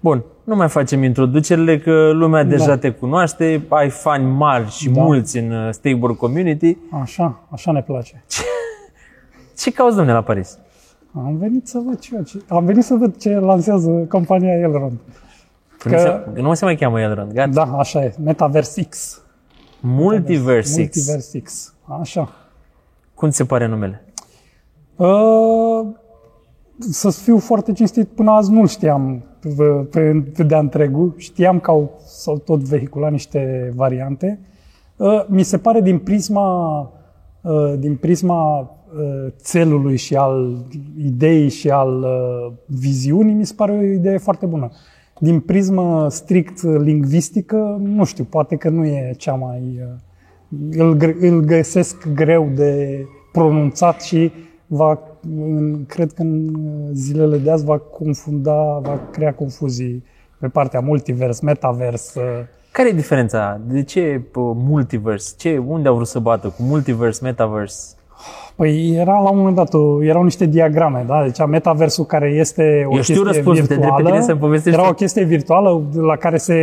Bun, nu mai facem introducerile, că lumea deja Da. te cunoaște, ai fani mari și Da. mulți în uh, Stable Community. Așa, așa ne place. Ce cauți, domnule, la Paris? Am venit să văd ce, ce am venit să văd ce lansează compania Elrond. Că... Nu, se, nu se mai cheamă Elrond, gata. Da, așa e, Metaverse X. Multiverse X. Multiverse X. Așa. Cum ți se pare numele? Uh, să fiu foarte cinstit, până azi nu știam pe, pe de întregul. Știam că au, s-au tot vehiculat niște variante. Uh, mi se pare din prisma, uh, din prisma uh, țelului și al ideii și al uh, viziunii, mi se pare o idee foarte bună. Din prismă strict lingvistică, nu știu, poate că nu e cea mai... Uh, îl, gre- îl găsesc greu de pronunțat și va, în, cred că în zilele de azi va confunda, va crea confuzii pe partea multivers, metavers. uh, Care e diferența? De ce pă, multiverse? Ce, unde au vrut să bată? Cu multiverse, metaverse? Păi era la un moment dat, o- erau niște diagrame, da? Deci răsul care este o Eu știu chestie răspunsul, te virtuală. drept pe tine să-mi povestești Era tu. o chestie virtuală la care se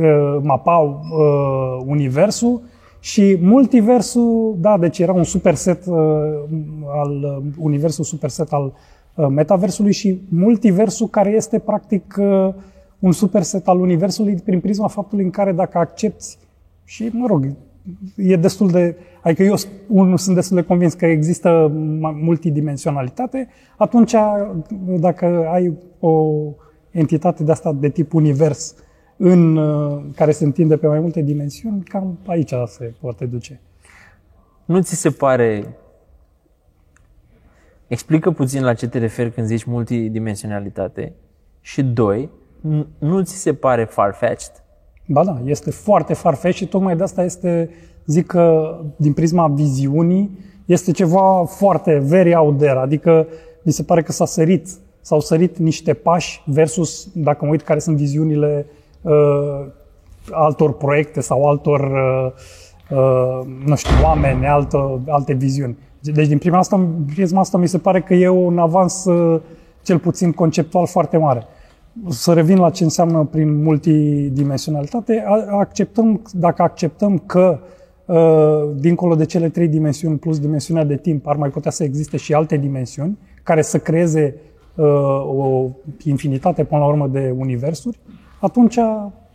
uh, mapau uh, universul și multiversul, da, deci era un superset uh, al uh, universul superset al uh, metaversului și multiversul care este practic uh, un superset al universului prin prisma faptului în care dacă accepti și, mă rog, e destul de... Adică eu unul sunt destul de convins că există ma- multidimensionalitate, atunci dacă ai o entitate de asta de tip univers în, uh, care se întinde pe mai multe dimensiuni, cam aici se poate duce. Nu ți se pare... Explică puțin la ce te referi când zici multidimensionalitate. Și doi, n- nu ți se pare far-fetched? Ba da, este foarte farfetch și tocmai de asta este, zic că din prisma viziunii, este ceva foarte very out there, adică mi se pare că s-a sărit, s-au sărit niște pași versus, dacă mă uit care sunt viziunile uh, altor proiecte sau altor, uh, uh, nu știu, oameni, altă, alte viziuni. Deci din prima asta, prisma asta mi se pare că e un avans uh, cel puțin conceptual foarte mare să revin la ce înseamnă prin multidimensionalitate, a- acceptăm, dacă acceptăm că uh, dincolo de cele trei dimensiuni plus dimensiunea de timp ar mai putea să existe și alte dimensiuni care să creeze uh, o infinitate până la urmă de universuri, atunci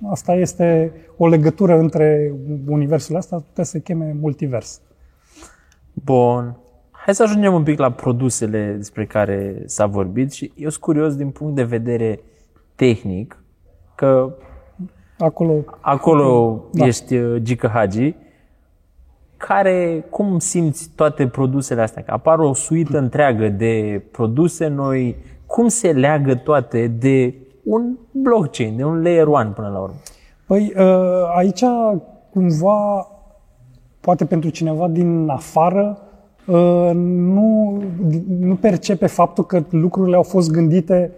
asta este o legătură între universurile astea, putea să se cheme multivers. Bun. Hai să ajungem un pic la produsele despre care s-a vorbit și eu sunt curios din punct de vedere tehnic, că Acolo acolo Da. ești uh, Gică Hagi, care, cum simți toate produsele astea? Că apar o suită întreagă de produse noi, cum se leagă toate de un blockchain, de un layer 1 până la urmă? Păi uh, aici cumva, poate pentru cineva din afară, uh, nu, nu percepe faptul că lucrurile au fost gândite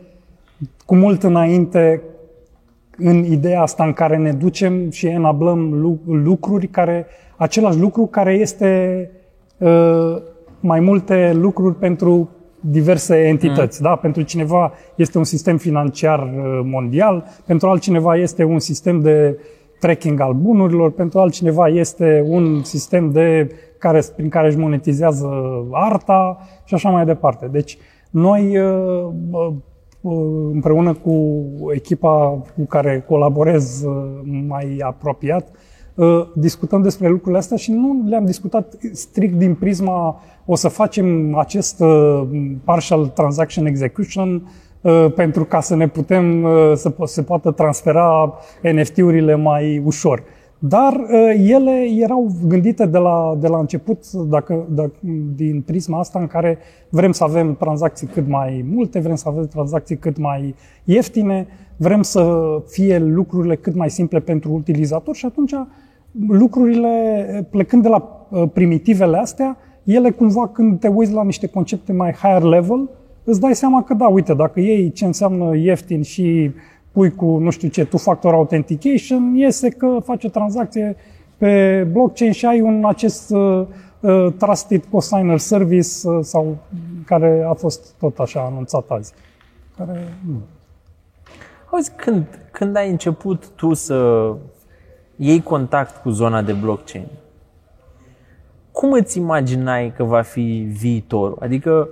cu mult înainte în ideea asta în care ne ducem și enablăm lu- lucruri care, același lucru care este uh, mai multe lucruri pentru diverse entități. Da? Pentru cineva este un sistem financiar uh, mondial, pentru altcineva este un sistem de tracking al bunurilor, pentru altcineva este un sistem de care, prin care își monetizează arta și așa mai departe. Deci noi uh, uh, împreună cu echipa cu care colaborez uh, mai apropiat, uh, discutăm despre lucrurile astea și nu le-am discutat strict din prisma o să facem acest uh, partial transaction execution uh, pentru ca să ne putem, uh, să po- se poată transfera NFT-urile mai ușor. Dar uh, ele erau gândite de la, de la început, dacă, dacă, din prisma asta în care vrem să avem tranzacții cât mai multe, vrem să avem tranzacții cât mai ieftine, vrem să fie lucrurile cât mai simple pentru utilizator și atunci lucrurile, plecând de la uh, primitivele astea, ele cumva când te uiți la niște concepte mai higher level, îți dai seama că da, uite, dacă iei ce înseamnă ieftin și pui cu, nu știu ce, two-factor authentication, iese că faci o tranzacție pe blockchain și ai un acest uh, uh, Trusted Cosigner Service uh, sau care a fost tot așa anunțat azi. Care, nu. Auzi, când, când ai început tu să iei contact cu zona de blockchain, cum îți imaginai că va fi viitorul? Adică,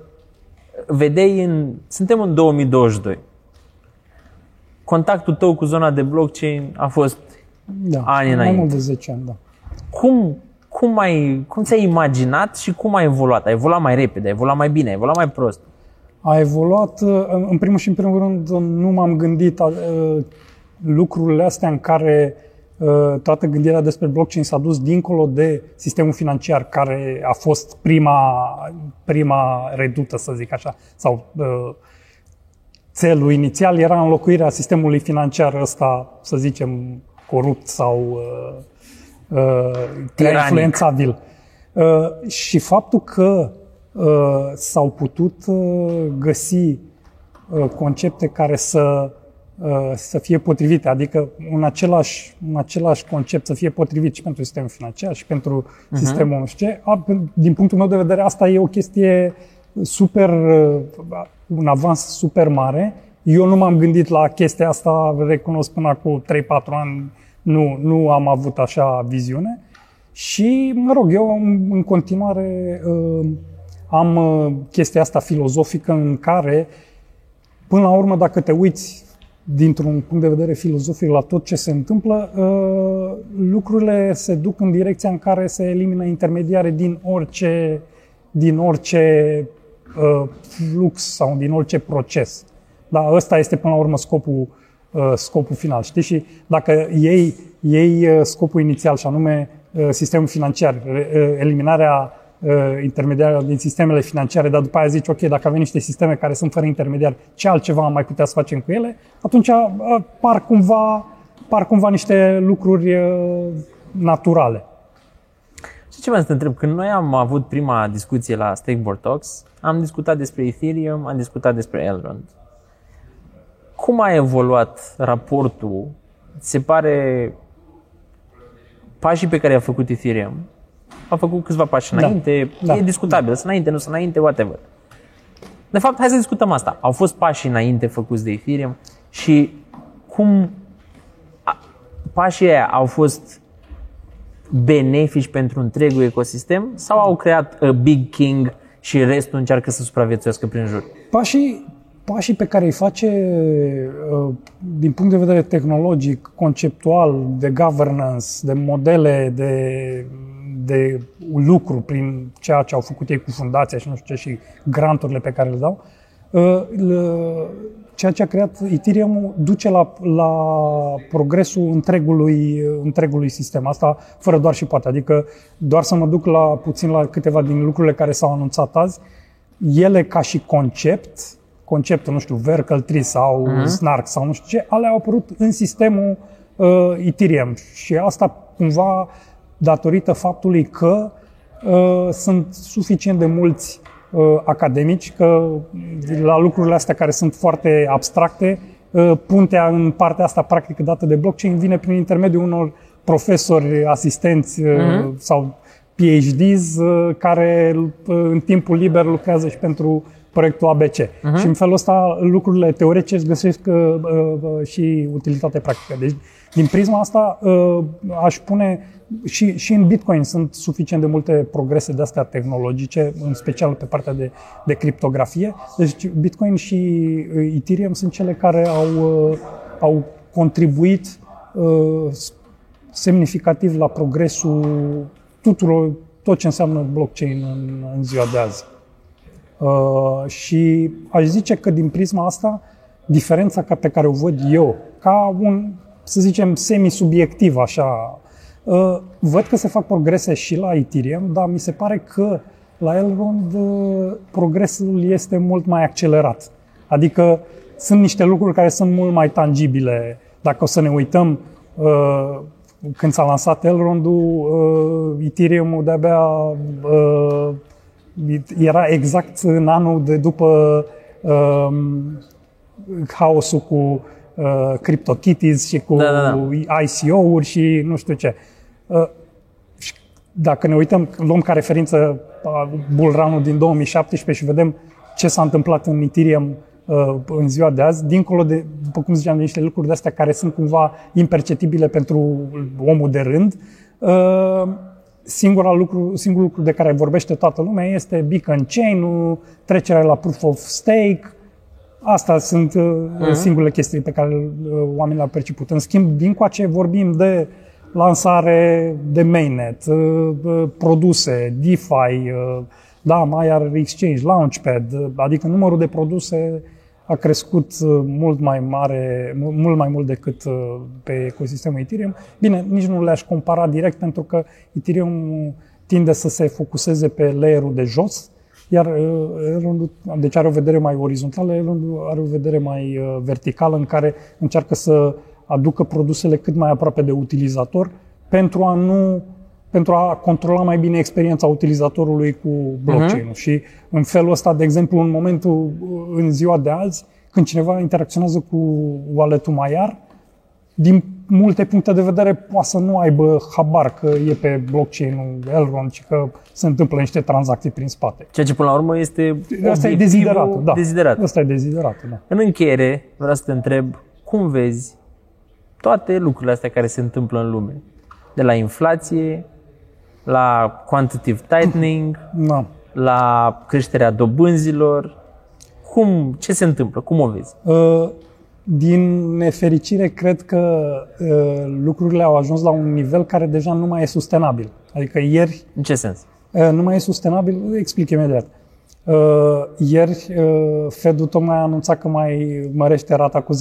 vedeai în... Suntem în 2022. Contactul tău cu zona de blockchain a fost Da, Ani mai înainte. mult de 10 ani, da. cum, cum, ai, cum ți-ai imaginat și cum a evoluat? A evoluat mai repede, a evoluat mai bine, a evoluat mai prost? A evoluat, uh, în în primul și în primul rând, nu m-am gândit a, uh, lucrurile astea în care uh, toată gândirea despre blockchain s-a dus dincolo de sistemul financiar, care a fost prima, prima redută, să zic așa, sau uh, țelul inițial era înlocuirea sistemului financiar ăsta, să zicem, corupt sau uh, uh, Tiranic. influențabil. Uh, și faptul că uh, s-au putut uh, găsi uh, concepte care să, uh, să fie potrivite, adică un același, un același concept să fie potrivit și pentru sistemul financiar și pentru sistemul nu știu ce, a, din punctul meu de vedere, asta e o chestie super, uh, un avans super mare. Eu nu m-am gândit la chestia asta, recunosc până acum 3-4 ani, nu, nu am avut așa viziune. Și, mă rog, eu în, în continuare uh, am uh, chestia asta filozofică în care, până la urmă, dacă te uiți dintr-un punct de vedere filozofic la tot ce se întâmplă, uh, lucrurile se duc în direcția în care se elimină intermediare din orice, din orice uh, flux sau din orice proces. Da, ăsta este până la urmă scopul, uh, scopul final. Știi? Și dacă iei, iei uh, scopul inițial și anume uh, sistemul financiar, re- uh, eliminarea uh, intermediarilor din sistemele financiare, dar după aia zici, ok, dacă avem niște sisteme care sunt fără intermediari, ce altceva am mai putea să facem cu ele? Atunci uh, par cumva, par cumva niște lucruri uh, naturale. Și ce vreau să te întreb, când noi am avut prima discuție la Stakeboard Talks, am discutat despre Ethereum, am discutat despre Elrond. Cum a evoluat raportul? Ți Se pare pașii pe care i-a făcut Ethereum, a făcut câțiva pași înainte, da, e discutabil, sunt înainte, nu sunt înainte, whatever. De fapt, hai să discutăm asta. Au fost pași înainte făcuți de Ethereum și cum a- pașii aia au fost benefici pentru întregul ecosistem sau au creat a big king și restul încearcă să supraviețuiască prin jur? Pașii, pașii pe care îi face uh, din punct de vedere tehnologic, conceptual, de governance, de modele, de, de lucru prin ceea ce au făcut ei cu fundația și nu știu ce și granturile pe care le dau, uh, le- ceea ce a creat Ethereum duce la, la progresul întregului, întregului sistem. Asta fără doar și poate. Adică doar să mă duc la puțin la câteva din lucrurile care s-au anunțat azi, ele ca și concept, conceptul, nu știu, Vercal Tree sau uh-huh. Snark sau nu știu ce, ale au apărut în sistemul uh, Ethereum și asta cumva datorită faptului că uh, sunt suficient de mulți uh, academici, că la lucrurile astea care sunt foarte abstracte, uh, puntea în partea asta practică dată de blockchain vine prin intermediul unor profesori, asistenți uh, sau PhDs uh, care uh, în timpul liber lucrează și pentru proiectul ABC. Uh-huh. Și în felul ăsta lucrurile teoretice își găsesc uh, uh, și utilitate practică. Deci, din prisma asta, uh, aș pune și, și în Bitcoin sunt suficient de multe progrese de astea tehnologice, în special pe partea de, de criptografie. Deci Bitcoin și uh, Ethereum sunt cele care au, uh, au contribuit uh, semnificativ la progresul tuturor, tot ce înseamnă blockchain în, în ziua de azi. Uh, și aș zice că din prisma asta, diferența ca pe care o văd eu, ca un, să zicem, semi-subiectiv așa, uh, văd că se fac progrese și la Ethereum, dar mi se pare că la Elrond uh, progresul este mult mai accelerat. Adică sunt niște lucruri care sunt mult mai tangibile. Dacă o să ne uităm, uh, când s-a lansat Elrond-ul, uh, Ethereum-ul de-abia uh, era exact în anul de după um, haosul cu uh, CryptoKitties și cu Da, da, da. ICO-uri și nu știu ce. Uh, și dacă ne uităm, luăm ca referință uh, bull run-ul din 2017 și vedem ce s-a întâmplat în Ethereum uh, în ziua de azi, dincolo de, după cum ziceam, de niște lucruri de astea care sunt cumva imperceptibile pentru omul de rând, uh, singura lucru, singurul lucru de care vorbește toată lumea este beacon chain trecerea la proof of stake. Asta sunt uh-huh. singurele chestii pe care uh, oamenii le-au perceput. În schimb, din coace vorbim de lansare de mainnet, uh, uh, produse, DeFi, da, mai are exchange, launchpad, adică numărul de produse a crescut mult mai mare, mult mai mult decât pe ecosistemul Ethereum. Bine, nici nu le-aș compara direct pentru că Ethereum tinde să se focuseze pe layerul de jos, iar Elrond, deci are o vedere mai orizontală, Elrond are o vedere mai verticală în care încearcă să aducă produsele cât mai aproape de utilizator pentru a nu pentru a controla mai bine experiența utilizatorului cu blockchain-ul. Uh-huh. Și în felul ăsta, de exemplu, în momentul, în ziua de azi, când cineva interacționează cu wallet-ul Maiar, din multe puncte de vedere poate să nu aibă habar că e pe blockchain-ul Elrond și că se întâmplă niște tranzacții prin spate. Ceea ce până la urmă este Asta e dezideratul, da. Deziderat. Asta e dezideratul, da. În încheiere, vreau să te întreb, cum vezi toate lucrurile astea care se întâmplă în lume? De la inflație, la quantitative tightening, da. la creșterea dobânzilor. Cum, ce se întâmplă? Cum o vezi? Uh, din nefericire, cred că uh, lucrurile au ajuns la un nivel care deja nu mai e sustenabil. Adică ieri... În ce sens? Uh, nu mai e sustenabil, explic imediat. Ieri Fedul tocmai a anunțat că mai mărește rata cu 0,75.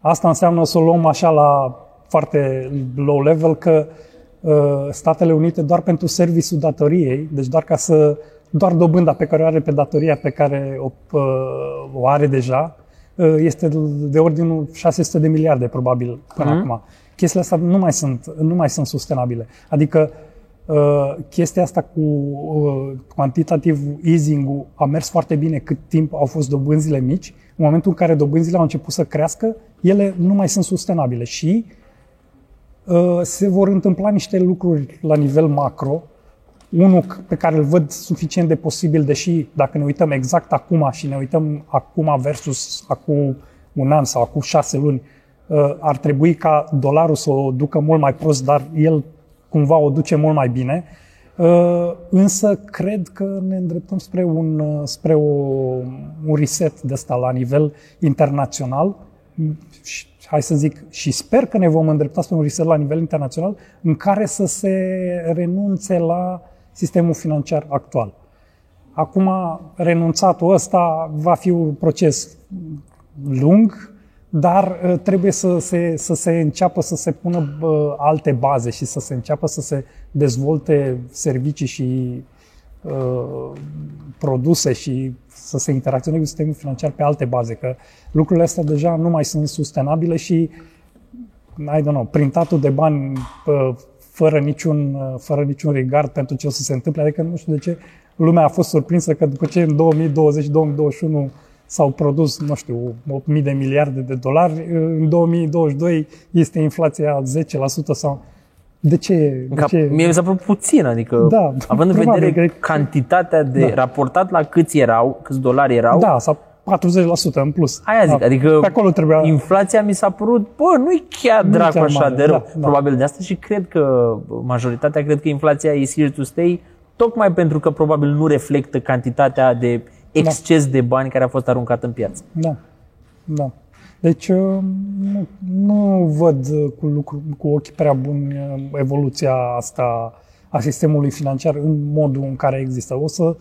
Asta înseamnă să o luăm așa la foarte low level că Uh, Statele Unite doar pentru serviciul datoriei, deci doar ca să doar dobânda pe care o are pe datoria pe care o, uh, o are deja, uh, este de ordinul 600 de miliarde probabil până uh-huh. acum. Chestiile astea nu mai sunt, nu mai sunt sustenabile. Adică chestia asta cu quantitative easing-ul a mers foarte bine cât timp au fost dobânzile mici. În momentul în care dobânzile au început să crească, ele nu mai sunt sustenabile și Uh, se vor întâmpla niște lucruri la nivel macro. Unul pe care îl văd suficient de posibil, deși dacă ne uităm exact acum și ne uităm acum versus acum un an sau acum șase luni, uh, ar trebui ca dolarul să o ducă mult mai prost, dar el cumva o duce mult mai bine. Uh, însă cred că ne îndreptăm spre un, spre o, un reset de ăsta la nivel internațional hai să zic, și sper că ne vom îndrepta spre un reset la nivel internațional în care să se renunțe la sistemul financiar actual. Acum, renunțatul ăsta va fi un proces lung, dar uh, trebuie să se, să se înceapă să se pună alte baze și să se înceapă să se dezvolte servicii și uh, produse și să se interacționeze cu sistemul financiar pe alte baze, că lucrurile astea deja nu mai sunt sustenabile și, I don't know, printatul de bani fără niciun, fără niciun regard pentru ce o să se întâmple, adică nu știu de ce lumea a fost surprinsă că după ce în 2020-2021 s-au produs, nu știu, 8.000 de miliarde de dolari, în 2022 este inflația 10% sau de ce? De Ca, ce? Mie mi s-a părut puțin, adică da, având în vedere că... cantitatea de da. raportat la câți erau, câți dolari erau. Da, sau 40% în plus. Aia zic, da, adică pe acolo trebuia... inflația mi s-a părut, bă, nu-i chiar nu dracu așa mare, de rău. Da, da. Probabil de asta și cred că majoritatea cred că inflația e here to stay, tocmai pentru că probabil nu reflectă cantitatea de exces da. de bani care a fost aruncat în piață. Da, da. Deci uh, nu, nu văd cu, lucru, cu ochi prea buni uh, evoluția asta a sistemului financiar în modul în care există. O să,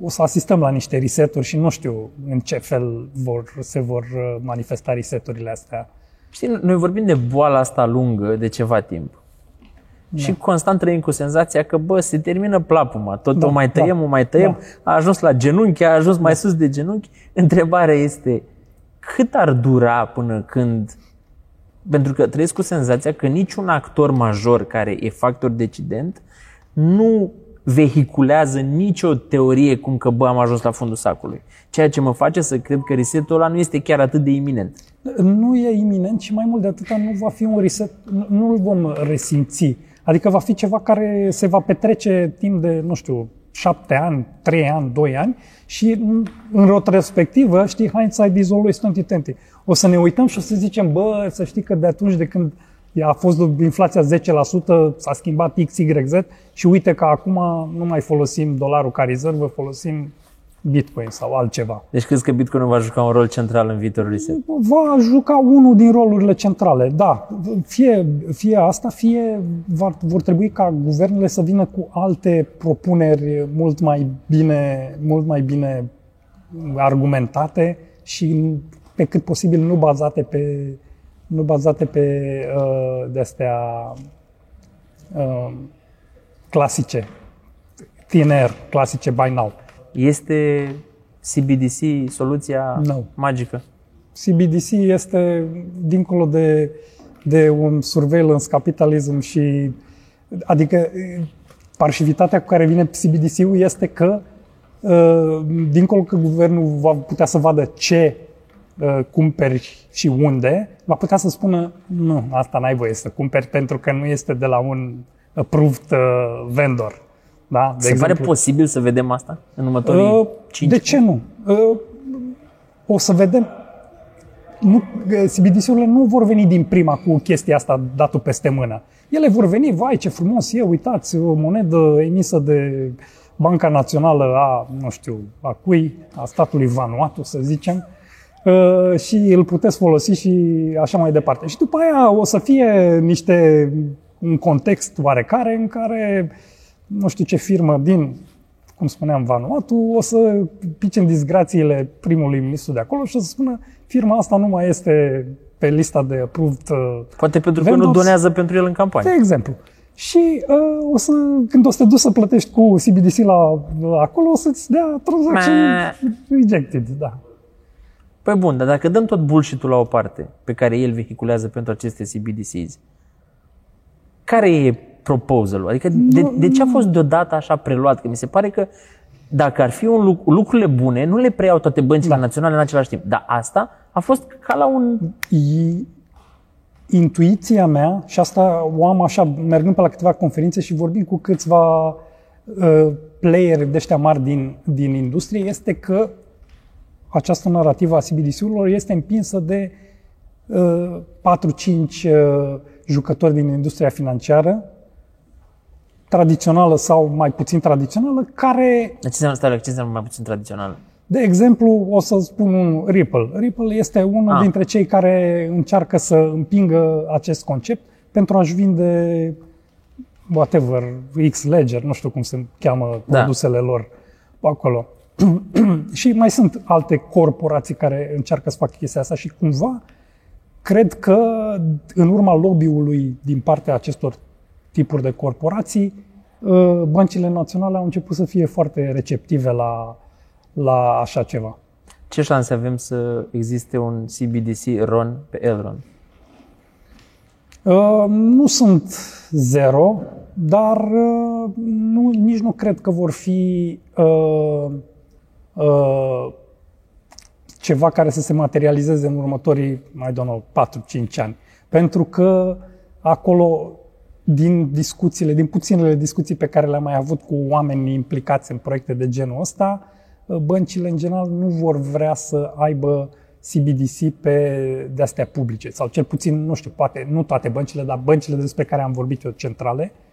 o să asistăm la niște reseturi și nu știu în ce fel vor, se vor uh, manifesta reseturile astea. Știi, noi vorbim de boala asta lungă de ceva timp. Da. Și constant trăim cu senzația că, bă, se termină plapuma, tot da, o mai tăiem, da, o mai tăiem, da. a ajuns la genunchi, a ajuns da. mai sus de genunchi. Întrebarea este, cât ar dura până când... Pentru că trăiesc cu senzația că niciun actor major care e factor decident nu vehiculează nicio teorie cum că, bă, am ajuns la fundul sacului. Ceea ce mă face să cred că resetul ăla nu este chiar atât de iminent. Nu e iminent și mai mult de atât nu va fi un reset, nu îl vom resimți. Adică va fi ceva care se va petrece timp de, nu știu, șapte ani, trei ani, doi ani și în, în retrospectivă, știi, hindsight is always 2020. O să ne uităm și o să zicem, bă, să știi că de atunci de când a fost inflația 10%, s-a schimbat X, Y, Z și uite că acum nu mai folosim dolarul ca rezervă, folosim Bitcoin sau altceva. Deci crezi că Bitcoin va juca un rol central în viitorul reset? Va juca unul din rolurile centrale, da. Fie, fie asta, fie va, vor trebui ca guvernele să vină cu alte propuneri mult mai bine, mult mai bine argumentate și pe cât posibil nu bazate pe, nu bazate pe uh, de-astea uh, clasice, tineri, clasice by now. Este CBDC soluția No. magică? CBDC este dincolo de, de un surveillance capitalism și adică parșivitatea cu care vine CBDC-ul este că uh, dincolo că guvernul va putea să vadă ce uh, cumperi și unde, va putea să spună nu, asta n-ai voie să cumperi pentru că nu este de la un approved uh, vendor. Da? Se pare posibil să vedem asta în următorii Uh, 5 De ce nu? Uh, O să vedem. Nu, CBDC-urile nu vor veni din prima cu chestia asta dată peste mână. Ele vor veni, vai ce frumos e, uitați, o monedă emisă de Banca Națională a, nu știu, a cui, a statului Vanuatu, să zicem, uh, și îl puteți folosi și așa mai departe. Și după aia o să fie niște, un context oarecare în care nu știu ce firmă din, cum spuneam, Vanuatu, o să pice în disgrațiile primului ministru de acolo și o să spună firma asta nu mai este pe lista de approved, uh, Poate pentru că nu Vendors- donează pentru el în campanie. de exemplu. Și uh, o să, când o să te duci să plătești cu CBDC la, la acolo, o să-ți dea transaction rejected, da. Păi bun, dar dacă dăm tot bullshit-ul la o parte pe care el vehiculează pentru aceste CBDCs, care e proposalul? Adică de, de ce a fost deodată așa preluat? Că mi se pare că dacă ar fi un lucru, lucrurile bune, nu le preiau toate băncile Da. naționale în același timp. Dar asta a fost ca la un... I- Intuiția mea, și asta o am așa, mergând pe la câteva conferințe și vorbind cu câțiva uh, playeri de ăștia mari din, din industrie, este că această narrativă a CBDC-urilor este împinsă de uh, 4-5 uh, jucători din industria financiară, tradițională sau mai puțin tradițională, care Ce înseamnă, stai, ce înseamnă mai puțin tradițional? de exemplu, o să spun un Ripple. Ripple este unul Ah. dintre cei care încearcă să împingă acest concept pentru a-și vinde whatever, X-Ledger, nu știu cum se cheamă Da. produsele lor acolo. și mai sunt alte corporații care încearcă să facă chestia asta și cumva cred că în urma lobby-ului din partea acestor tipuri de corporații, uh, băncile naționale au început să fie foarte receptive la, la așa ceva. Ce șanse avem să existe un CBDC RON pe Elron? Uh, Nu sunt zero, dar uh, nu, nici nu cred că vor fi uh, uh, ceva care să se materializeze în următorii, mai don't know, 4-5 ani. Pentru că acolo, din discuțiile, din puținele discuții pe care le-am mai avut cu oameni implicați în proiecte de genul ăsta, uh, băncile în general nu vor vrea să aibă CBDC pe de-astea publice. Sau cel puțin, nu știu, poate nu toate băncile, dar băncile despre care am vorbit eu centrale, uh,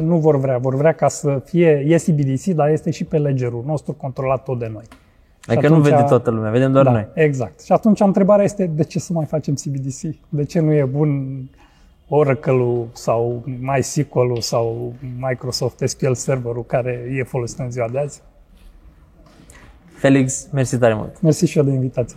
nu vor vrea. Vor vrea ca să fie, e CBDC, dar este și pe ledgerul nostru controlat tot de noi. Și Adică nu atunci- vede toată lumea, vedem doar da, noi. Exact. Și atunci întrebarea este de ce să mai facem CBDC? De ce nu e bun Oracle-ul sau MySQL-ul sau Microsoft SQL Server-ul care e folosit în ziua de azi? Felix, mersi tare mult. Mersi și eu de invitație.